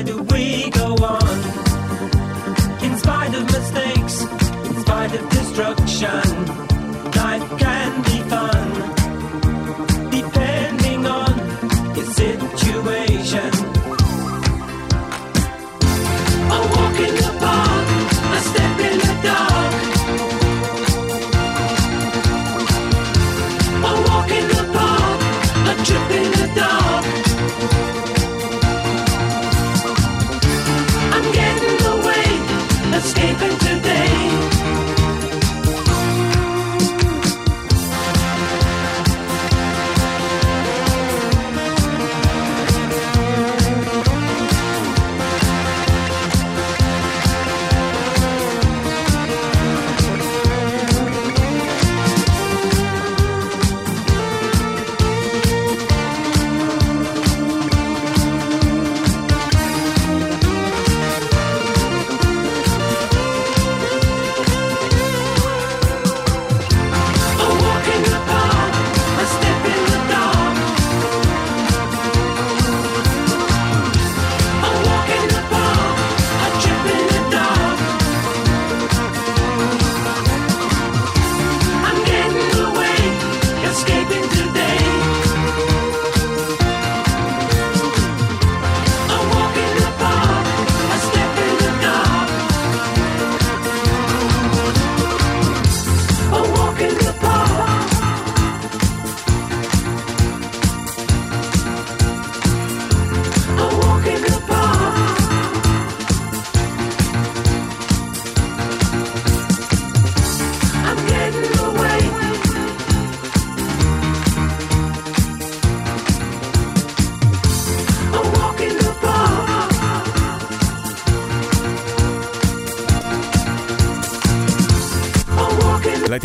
I do.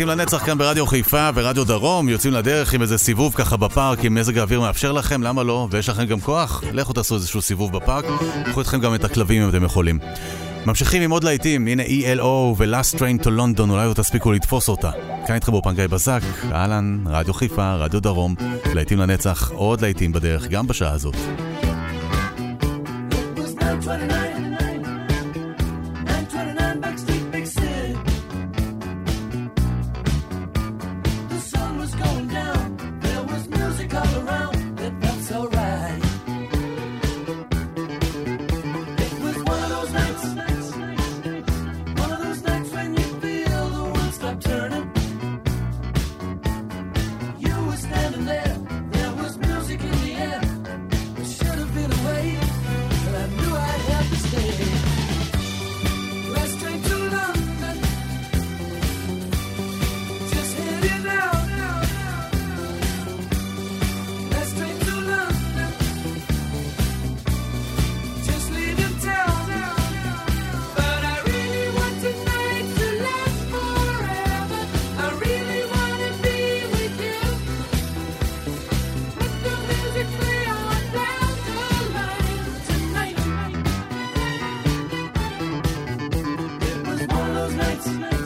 להיטים לנצח כאן ברדיו חיפה ורדיו דרום, יוצאים לדרך עם איזה סיבוב ככה בפארק, אם מזג האוויר מאפשר לכם, למה לא? ויש לכם גם כוח, לכו תעשו איזשהו סיבוב בפארק, קחו אתכם גם את הכלבים אם אתם יכולים. ממשיכים עם עוד להיטים, הנה ELO ו-Last Train to London, אולי לא תספיקו לתפוס אותה. כאן איתכם באופן גיא בזק, אהלן, רדיו חיפה, רדיו דרום, להיטים לנצח, עוד להיטים בדרך, גם בשעה הזאת. 29 those nights. nights.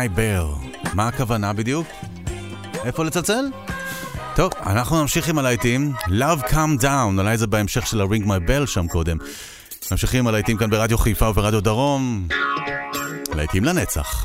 My Bear. מה הכוונה בדיוק? איפה לצלצל? טוב, אנחנו נמשיך עם הלהיטים. Love Come Down, אולי זה בהמשך של ה-Ring My Bell שם קודם. ממשיכים הלהיטים כאן ברדיו חיפה וברדיו דרום. להיטים לנצח.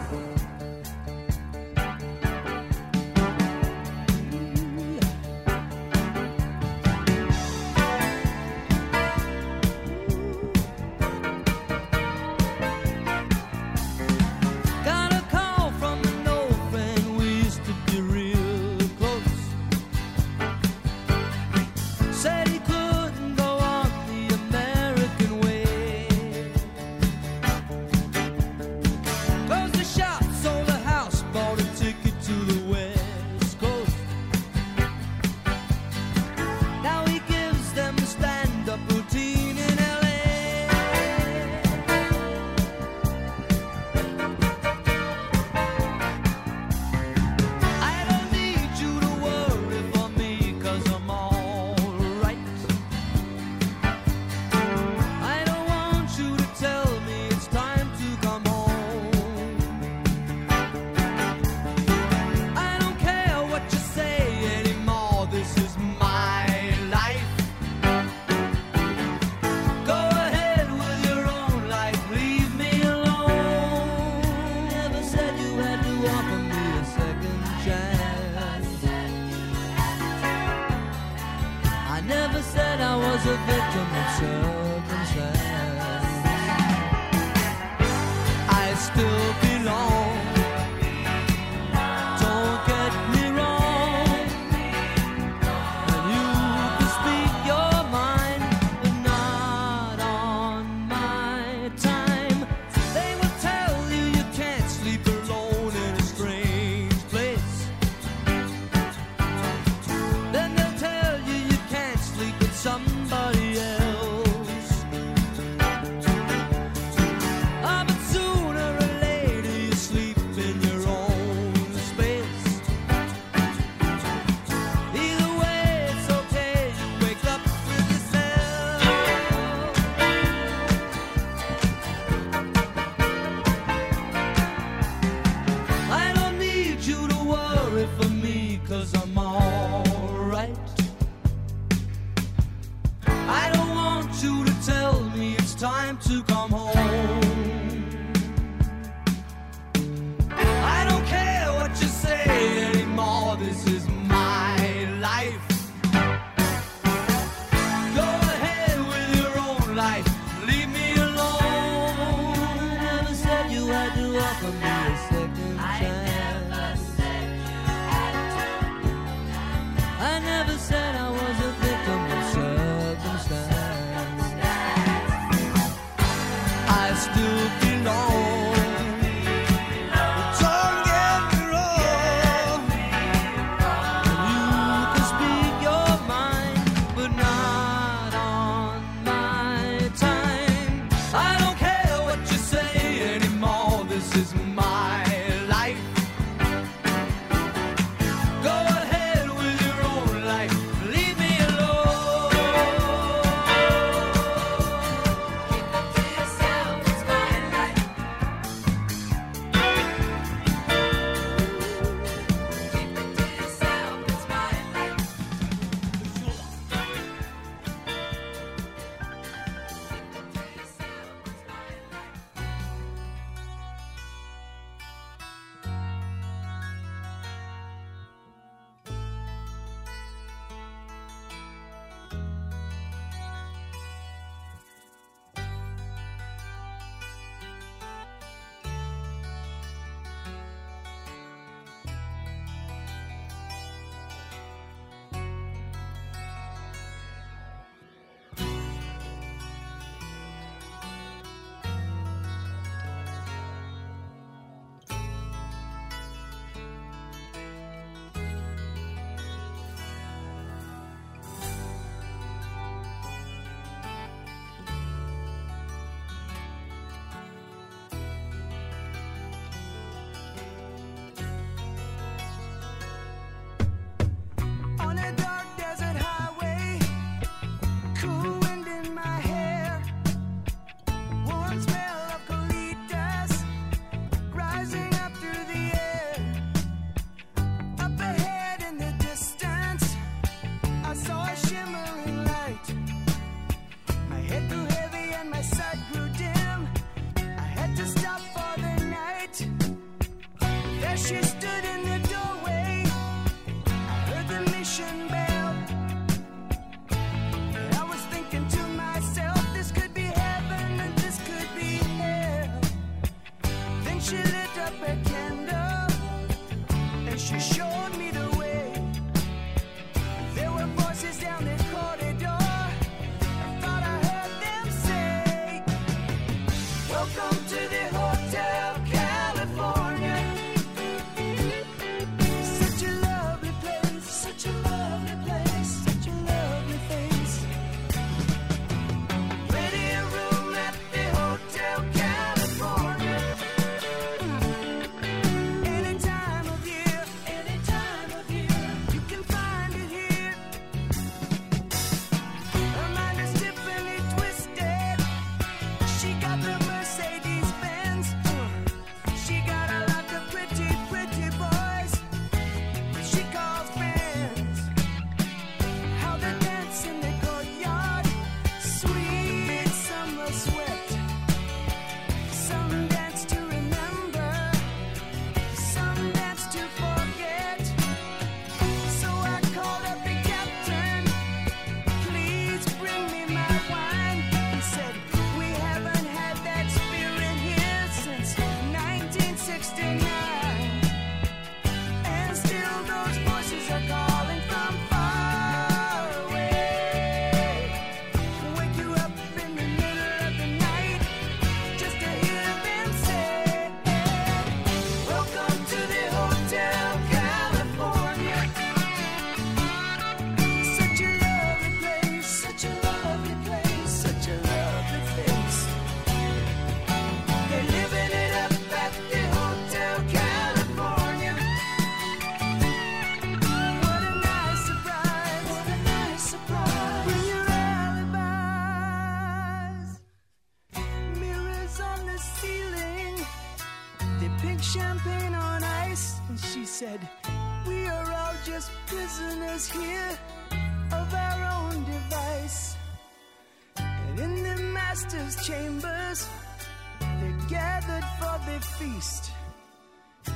Feast.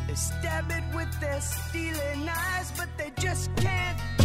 They stab it with their steely knives, but they just can't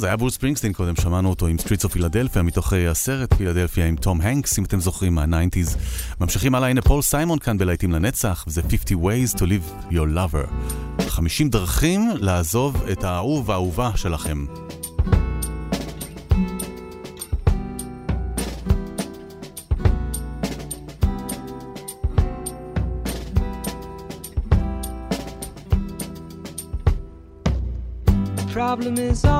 זה היה ברוס ספרינגסטין קודם, שמענו אותו עם סטריטס אוף פילדלפיה, מתוך אה, הסרט פילדלפיה עם תום הנקס, אם אתם זוכרים, מה-90's. ממשיכים הלאה, הנה פול סיימון כאן בלהיטים לנצח, זה 50 ways to live your lover. 50 דרכים לעזוב את האהוב והאהובה שלכם. problem is all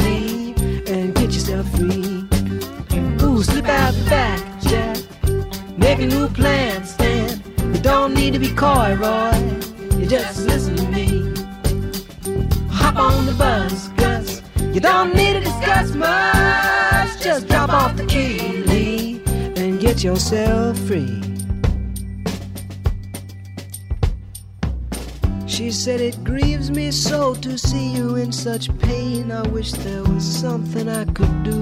back, Jack. Make a new plan, Stan. You don't need to be coy, Roy. You just listen to me. Hop on the bus, Gus. You don't need to discuss much. Just drop off the key, Lee, and get yourself free. She said it grieves me so to see you in such pain. I wish there was something I could do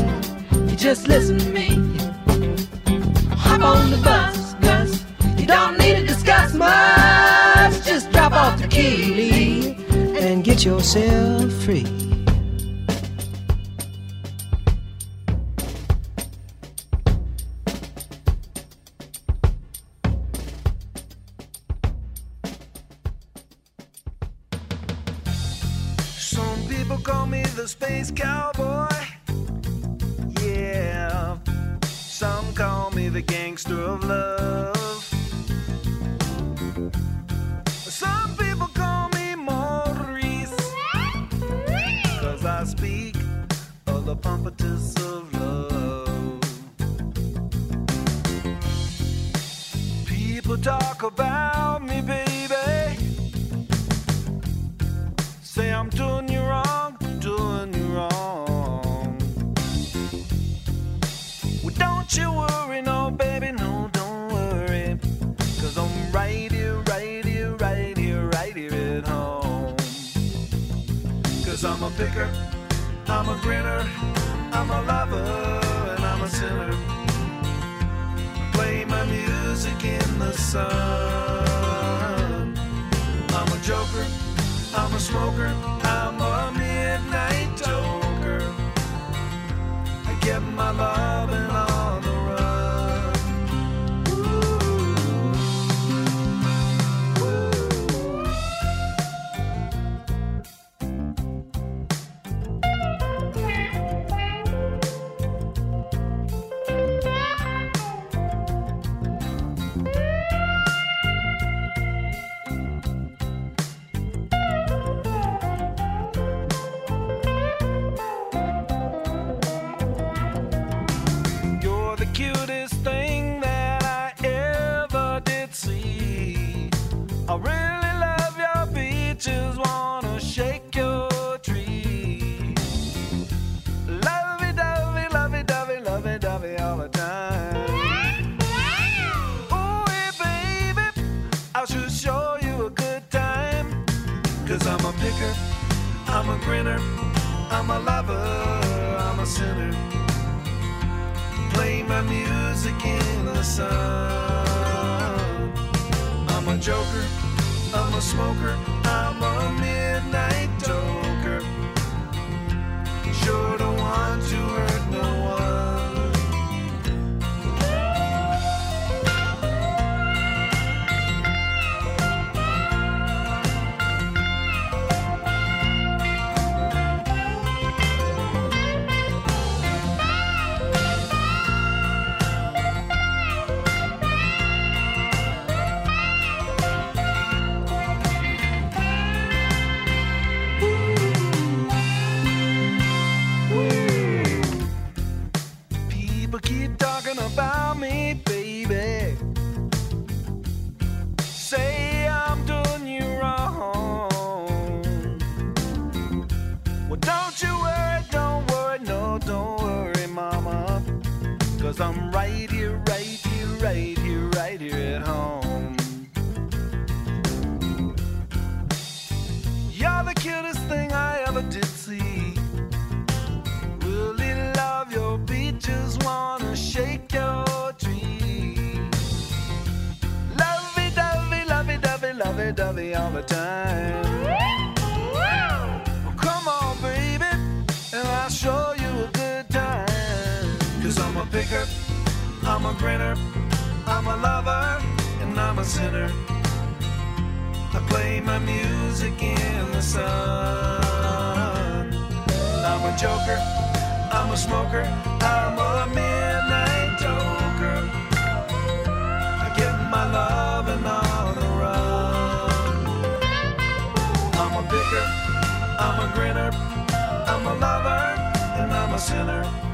Just listen to me. Hop on the bus, Gus. You don't need to discuss much. Just drop off the key, and get yourself free. Some people call me the space cowboy. The gangster of love. Some people call me Maurice. Cause I speak of the pompatus of love. People talk about I'm a grinner, I'm a lover, and I'm a sinner. Play my music in the sun. I'm a joker, I'm a smoker, cutest thing that I ever did see. I really love your beaches, wanna shake your tree. Lovey dovey, lovey dovey, lovey dovey all the time. Ooh, baby, I should show you a good time. Cause I'm a picker, I'm a grinner, I'm a lover, I'm a sinner my music in the sun. I'm a joker, I'm a smoker, I'm a midnight dovey, lovey dovey all the time. Well, come on, baby, and I'll show you a good time. Cause I'm a picker, I'm a grinner, I'm a lover, and I'm a sinner. I play my music in the sun. I'm a joker, I'm a smoker, I'm a midnight sinner.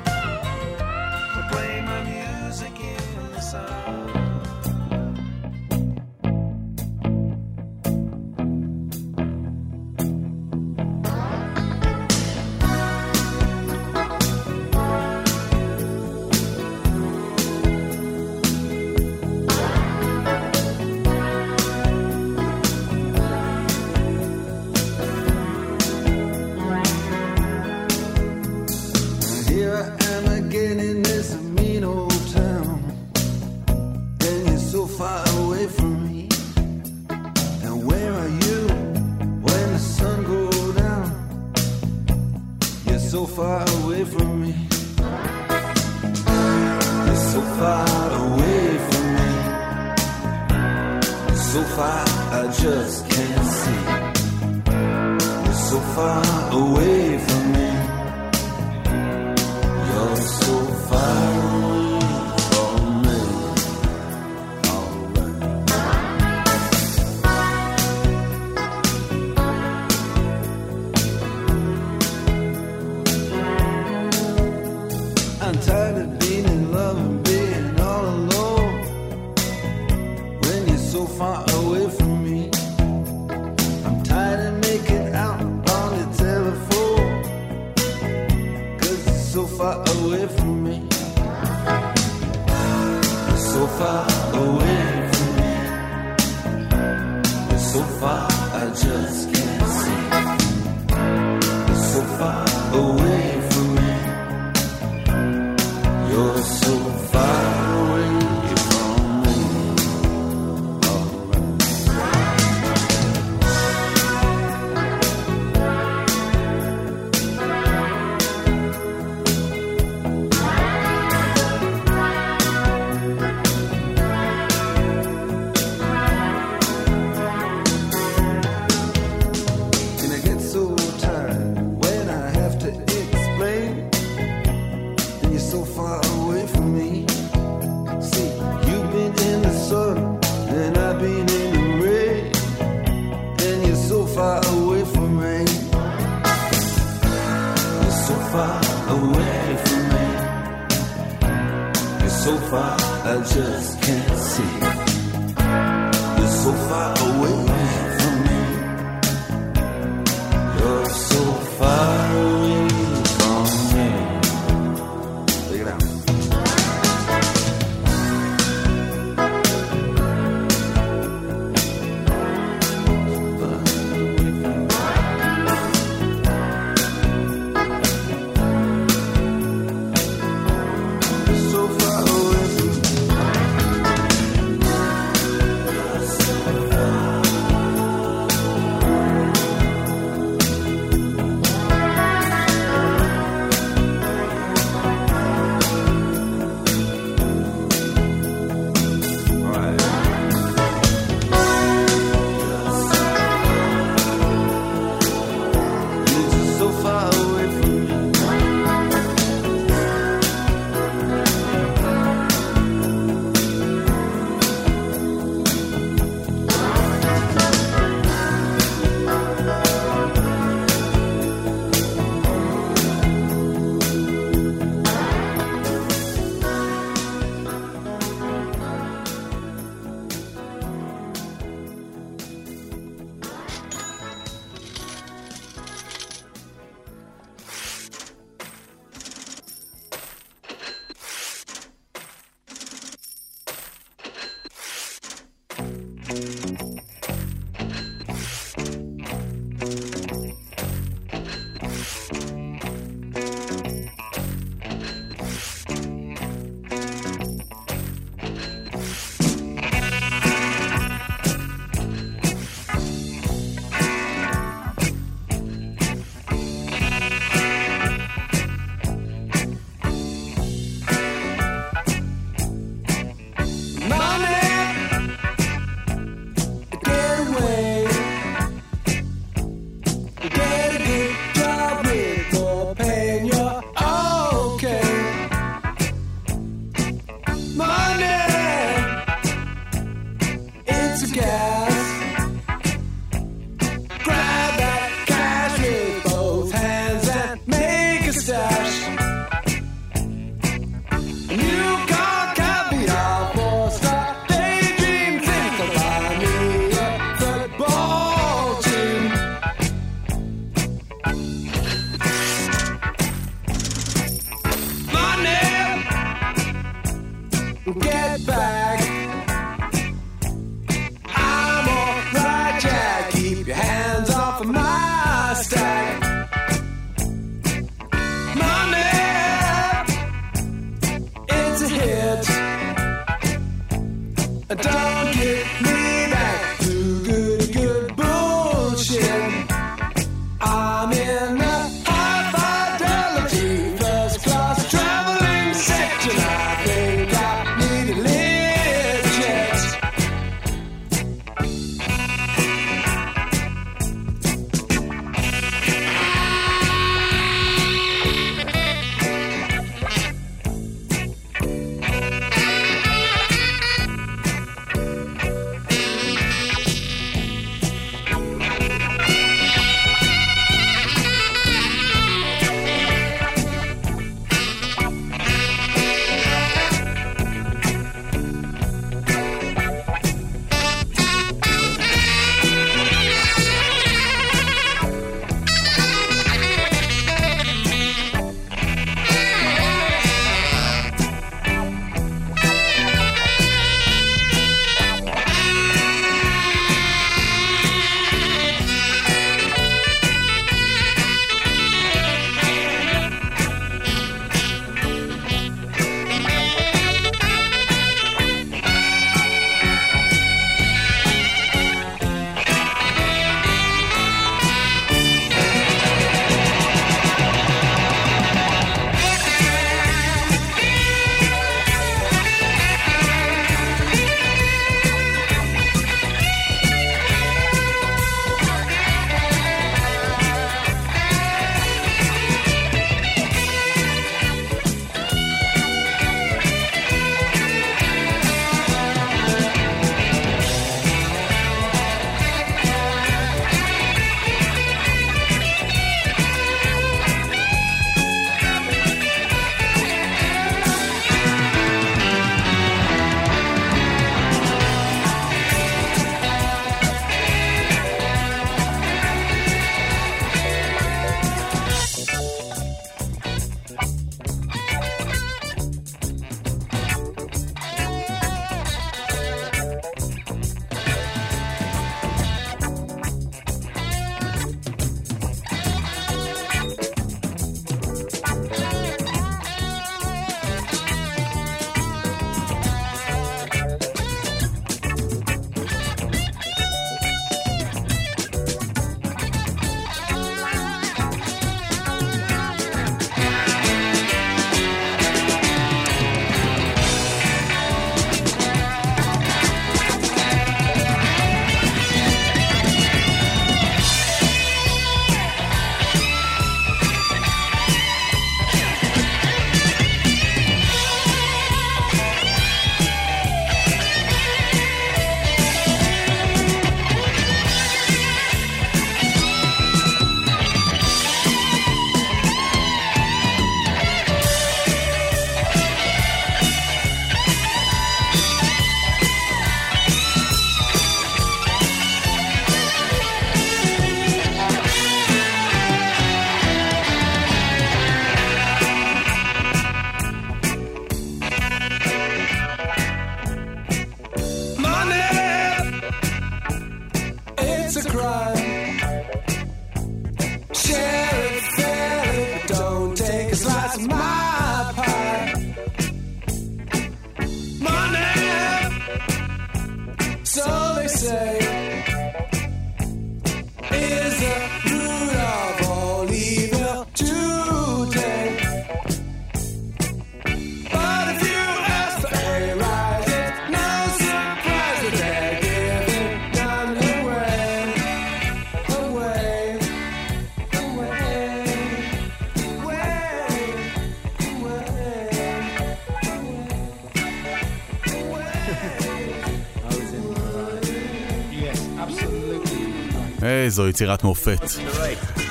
איזו יצירת מופת.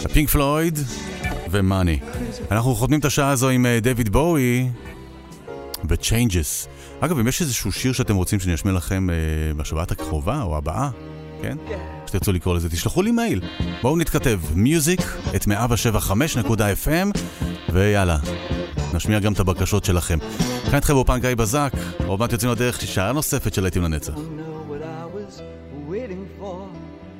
הפינק פלויד ומאני. אנחנו חותמים את השעה הזו עם אה, דויד בואי ו-Changes. אגב, אם יש איזשהו שיר שאתם רוצים שאני אשמיע לכם אה, בשבת הקרובה או הבאה, כן? שתרצו לקרוא לזה, תשלחו לי מייל. בואו נתכתב, מיוזיק, את 175.fm, ויאללה, נשמיע גם את הבקשות שלכם. כאן איתכם באופן גיא בזק, עוד מעט יוצאים לדרך שעה נוספת של להיטים לנצח.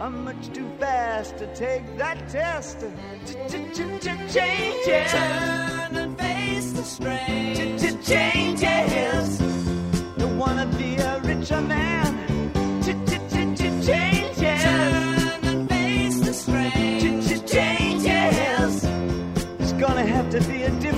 I'm much too fast to take that test. Changes. Turn and face the strain. Changes. Don't wanna be a richer man. Changes. Turn and face the strain. Changes. It's gonna have to be a different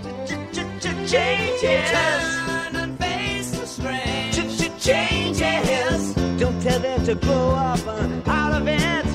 Changes. Turn and face the strange. Changes. Don't tell them to grow up uh, out of it.